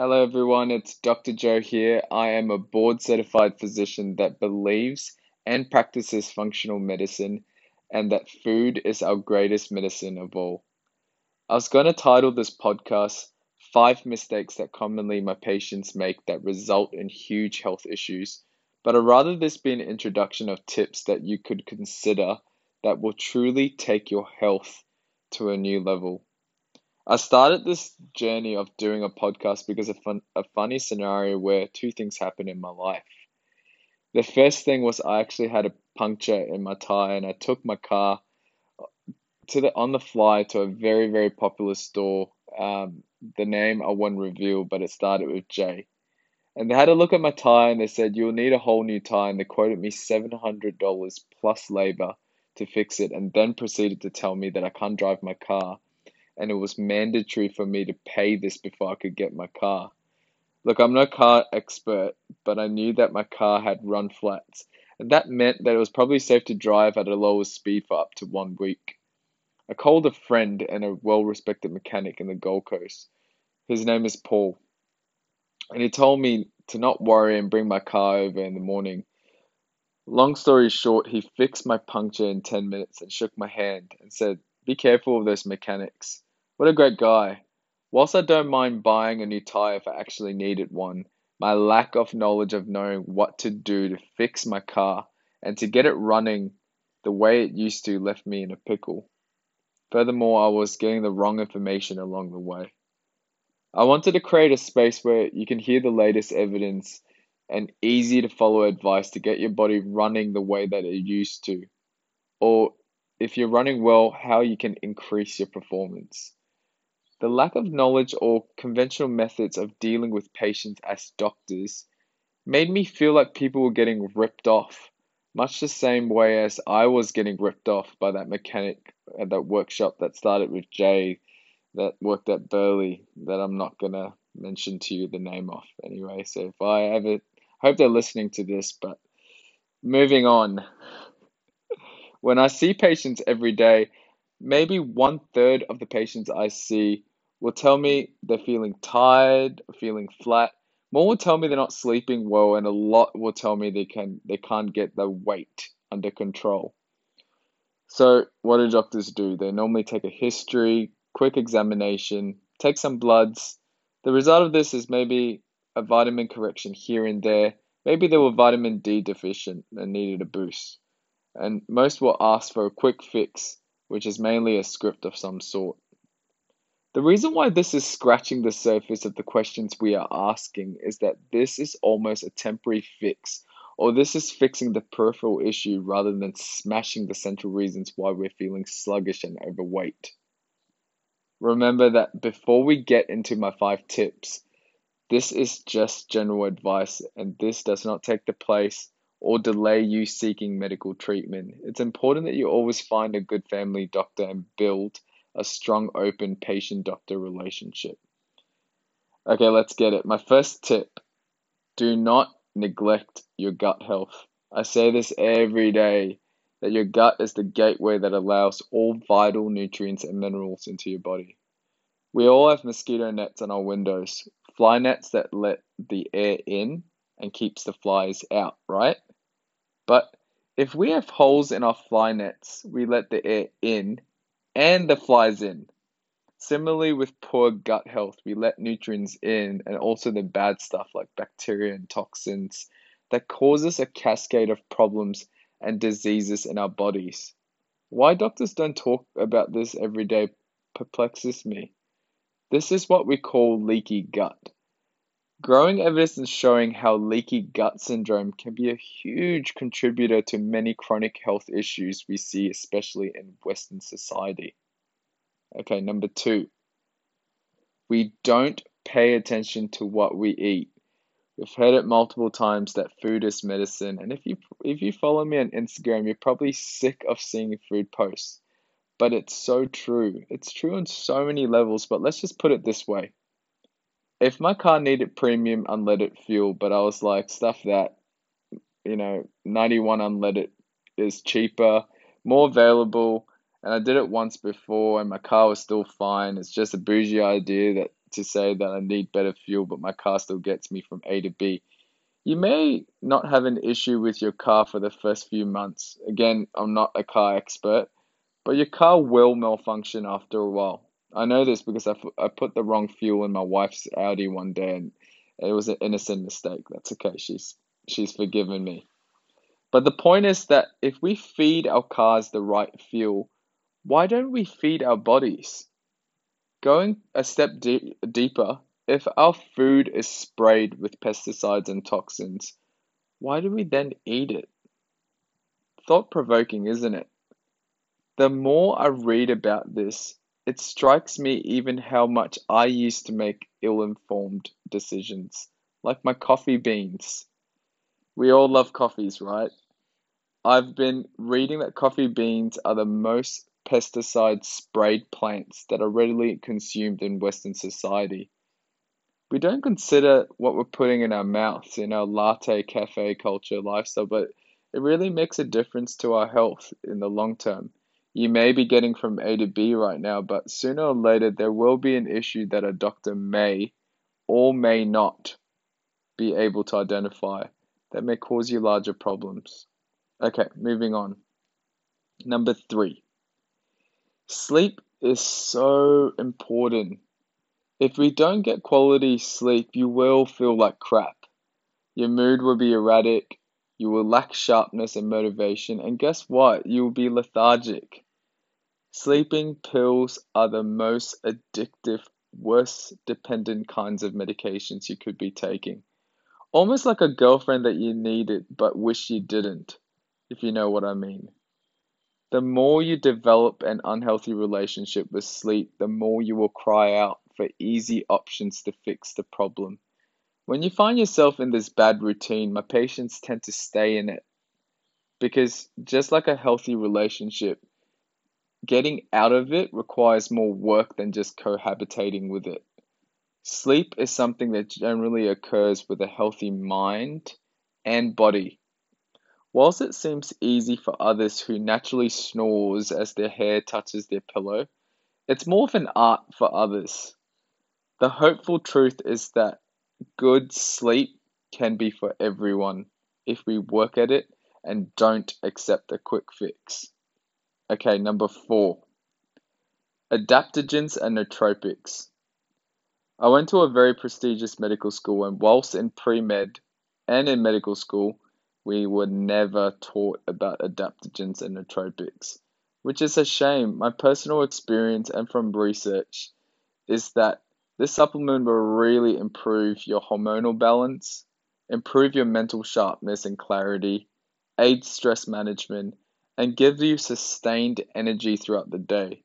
Hello, everyone. It's Dr. Joe here. I am a board certified physician that believes and practices functional medicine and that food is our greatest medicine of all. I was going to title this podcast Five Mistakes That Commonly My Patients Make That Result in Huge Health Issues, but I'd rather this be an introduction of tips that you could consider that will truly take your health to a new level. I started this journey of doing a podcast because of fun, a funny scenario where two things happened in my life. The first thing was I actually had a puncture in my tire and I took my car to the on the fly to a very very popular store. Um, the name I won't reveal, but it started with J. And they had a look at my tire and they said you'll need a whole new tire and they quoted me seven hundred dollars plus labor to fix it and then proceeded to tell me that I can't drive my car and it was mandatory for me to pay this before I could get my car. Look, I'm no car expert, but I knew that my car had run flats, and that meant that it was probably safe to drive at a lower speed for up to one week. I called a friend and a well respected mechanic in the Gold Coast. His name is Paul. And he told me to not worry and bring my car over in the morning. Long story short, he fixed my puncture in 10 minutes and shook my hand and said, Be careful of those mechanics. What a great guy. Whilst I don't mind buying a new tire if I actually needed one, my lack of knowledge of knowing what to do to fix my car and to get it running the way it used to left me in a pickle. Furthermore, I was getting the wrong information along the way. I wanted to create a space where you can hear the latest evidence and easy to follow advice to get your body running the way that it used to. Or if you're running well, how you can increase your performance. The lack of knowledge or conventional methods of dealing with patients as doctors made me feel like people were getting ripped off, much the same way as I was getting ripped off by that mechanic at that workshop that started with Jay that worked at Burleigh that I'm not gonna mention to you the name of anyway. So if I ever I hope they're listening to this, but moving on. When I see patients every day, maybe one third of the patients I see will tell me they're feeling tired, feeling flat. More will tell me they're not sleeping well, and a lot will tell me they can they can't get the weight under control. So what do doctors do? They normally take a history, quick examination, take some bloods. The result of this is maybe a vitamin correction here and there. Maybe they were vitamin D deficient and needed a boost. And most will ask for a quick fix, which is mainly a script of some sort. The reason why this is scratching the surface of the questions we are asking is that this is almost a temporary fix, or this is fixing the peripheral issue rather than smashing the central reasons why we're feeling sluggish and overweight. Remember that before we get into my five tips, this is just general advice and this does not take the place or delay you seeking medical treatment. It's important that you always find a good family doctor and build a strong, open patient doctor relationship. Okay, let's get it. My first tip do not neglect your gut health. I say this every day that your gut is the gateway that allows all vital nutrients and minerals into your body. We all have mosquito nets on our windows, fly nets that let the air in and keeps the flies out, right? But if we have holes in our fly nets, we let the air in and the flies in. Similarly, with poor gut health, we let nutrients in and also the bad stuff like bacteria and toxins that causes a cascade of problems and diseases in our bodies. Why doctors don't talk about this every day perplexes me. This is what we call leaky gut. Growing evidence is showing how leaky gut syndrome can be a huge contributor to many chronic health issues we see, especially in Western society. Okay, number two, we don't pay attention to what we eat. We've heard it multiple times that food is medicine, and if you if you follow me on Instagram, you're probably sick of seeing food posts. But it's so true. It's true on so many levels, but let's just put it this way if my car needed premium unleaded fuel, but I was like, stuff that, you know, 91 unleaded is cheaper, more available, and I did it once before and my car was still fine. It's just a bougie idea that to say that I need better fuel, but my car still gets me from A to B. You may not have an issue with your car for the first few months. Again, I'm not a car expert, but your car will malfunction after a while. I know this because I, I put the wrong fuel in my wife's Audi one day and it was an innocent mistake. That's okay. She's she's forgiven me. But the point is that if we feed our cars the right fuel, why don't we feed our bodies? Going a step de- deeper, if our food is sprayed with pesticides and toxins, why do we then eat it? Thought provoking, isn't it? The more I read about this, it strikes me even how much I used to make ill informed decisions, like my coffee beans. We all love coffees, right? I've been reading that coffee beans are the most pesticide sprayed plants that are readily consumed in Western society. We don't consider what we're putting in our mouths in our latte cafe culture lifestyle, but it really makes a difference to our health in the long term. You may be getting from A to B right now, but sooner or later there will be an issue that a doctor may or may not be able to identify that may cause you larger problems. Okay, moving on. Number three, sleep is so important. If we don't get quality sleep, you will feel like crap. Your mood will be erratic, you will lack sharpness and motivation, and guess what? You will be lethargic. Sleeping pills are the most addictive, worst dependent kinds of medications you could be taking. Almost like a girlfriend that you needed but wish you didn't, if you know what I mean. The more you develop an unhealthy relationship with sleep, the more you will cry out for easy options to fix the problem. When you find yourself in this bad routine, my patients tend to stay in it. Because just like a healthy relationship, getting out of it requires more work than just cohabitating with it. Sleep is something that generally occurs with a healthy mind and body. Whilst it seems easy for others who naturally snores as their hair touches their pillow, it's more of an art for others. The hopeful truth is that good sleep can be for everyone if we work at it and don't accept a quick fix. Okay, number four. Adaptogens and nootropics. I went to a very prestigious medical school, and whilst in pre med and in medical school, we were never taught about adaptogens and nootropics, which is a shame. My personal experience and from research is that this supplement will really improve your hormonal balance, improve your mental sharpness and clarity, aid stress management, and give you sustained energy throughout the day.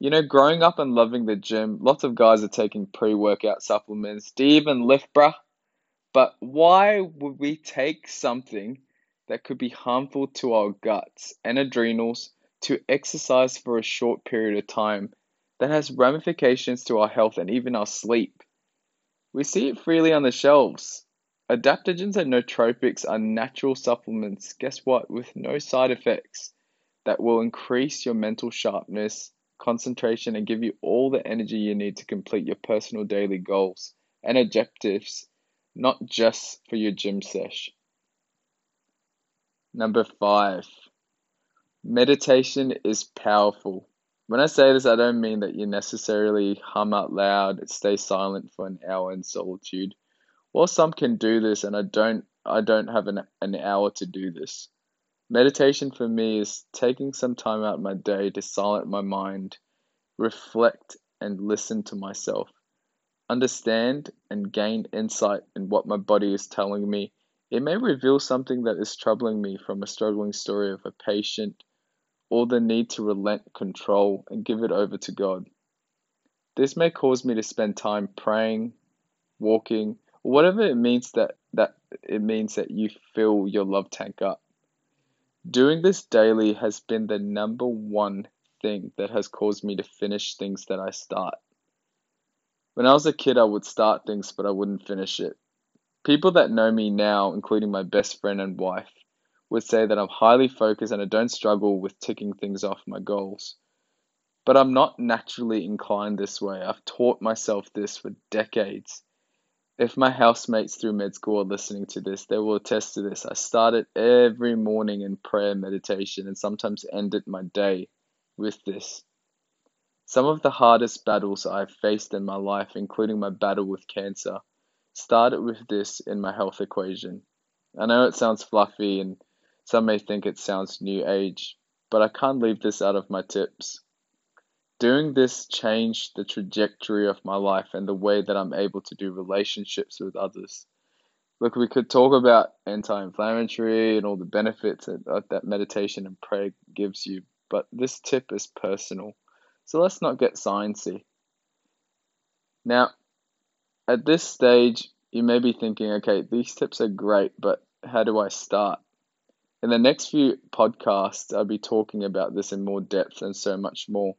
You know, growing up and loving the gym, lots of guys are taking pre workout supplements. Do you even lift, bruh? But why would we take something that could be harmful to our guts and adrenals to exercise for a short period of time that has ramifications to our health and even our sleep. We see it freely on the shelves. Adaptogens and nootropics are natural supplements, guess what, with no side effects that will increase your mental sharpness, concentration, and give you all the energy you need to complete your personal daily goals and objectives, not just for your gym sesh. Number five, meditation is powerful. When I say this, I don't mean that you necessarily hum out loud, stay silent for an hour in solitude. While some can do this, and I don't, I don't have an, an hour to do this. Meditation for me is taking some time out of my day to silence my mind, reflect, and listen to myself. Understand and gain insight in what my body is telling me. It may reveal something that is troubling me from a struggling story of a patient or the need to relent control and give it over to God. This may cause me to spend time praying, walking, whatever it means that, that it means that you fill your love tank up. Doing this daily has been the number one thing that has caused me to finish things that I start. When I was a kid, I would start things, but I wouldn't finish it. People that know me now, including my best friend and wife, would say that I'm highly focused and I don't struggle with ticking things off my goals. But I'm not naturally inclined this way. I've taught myself this for decades. If my housemates through med school are listening to this, they will attest to this. I started every morning in prayer meditation and sometimes ended my day with this. Some of the hardest battles I've faced in my life, including my battle with cancer, started with this in my health equation. I know it sounds fluffy and some may think it sounds new age, but I can't leave this out of my tips. Doing this changed the trajectory of my life and the way that I'm able to do relationships with others. Look, we could talk about anti inflammatory and all the benefits that, uh, that meditation and prayer gives you, but this tip is personal. So let's not get sciencey. Now, at this stage, you may be thinking, okay, these tips are great, but how do I start? In the next few podcasts, I'll be talking about this in more depth and so much more.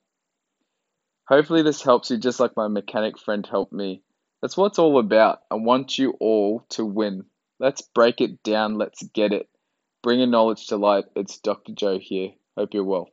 Hopefully, this helps you just like my mechanic friend helped me. That's what it's all about. I want you all to win. Let's break it down. Let's get it. Bringing knowledge to light. It's Dr. Joe here. Hope you're well.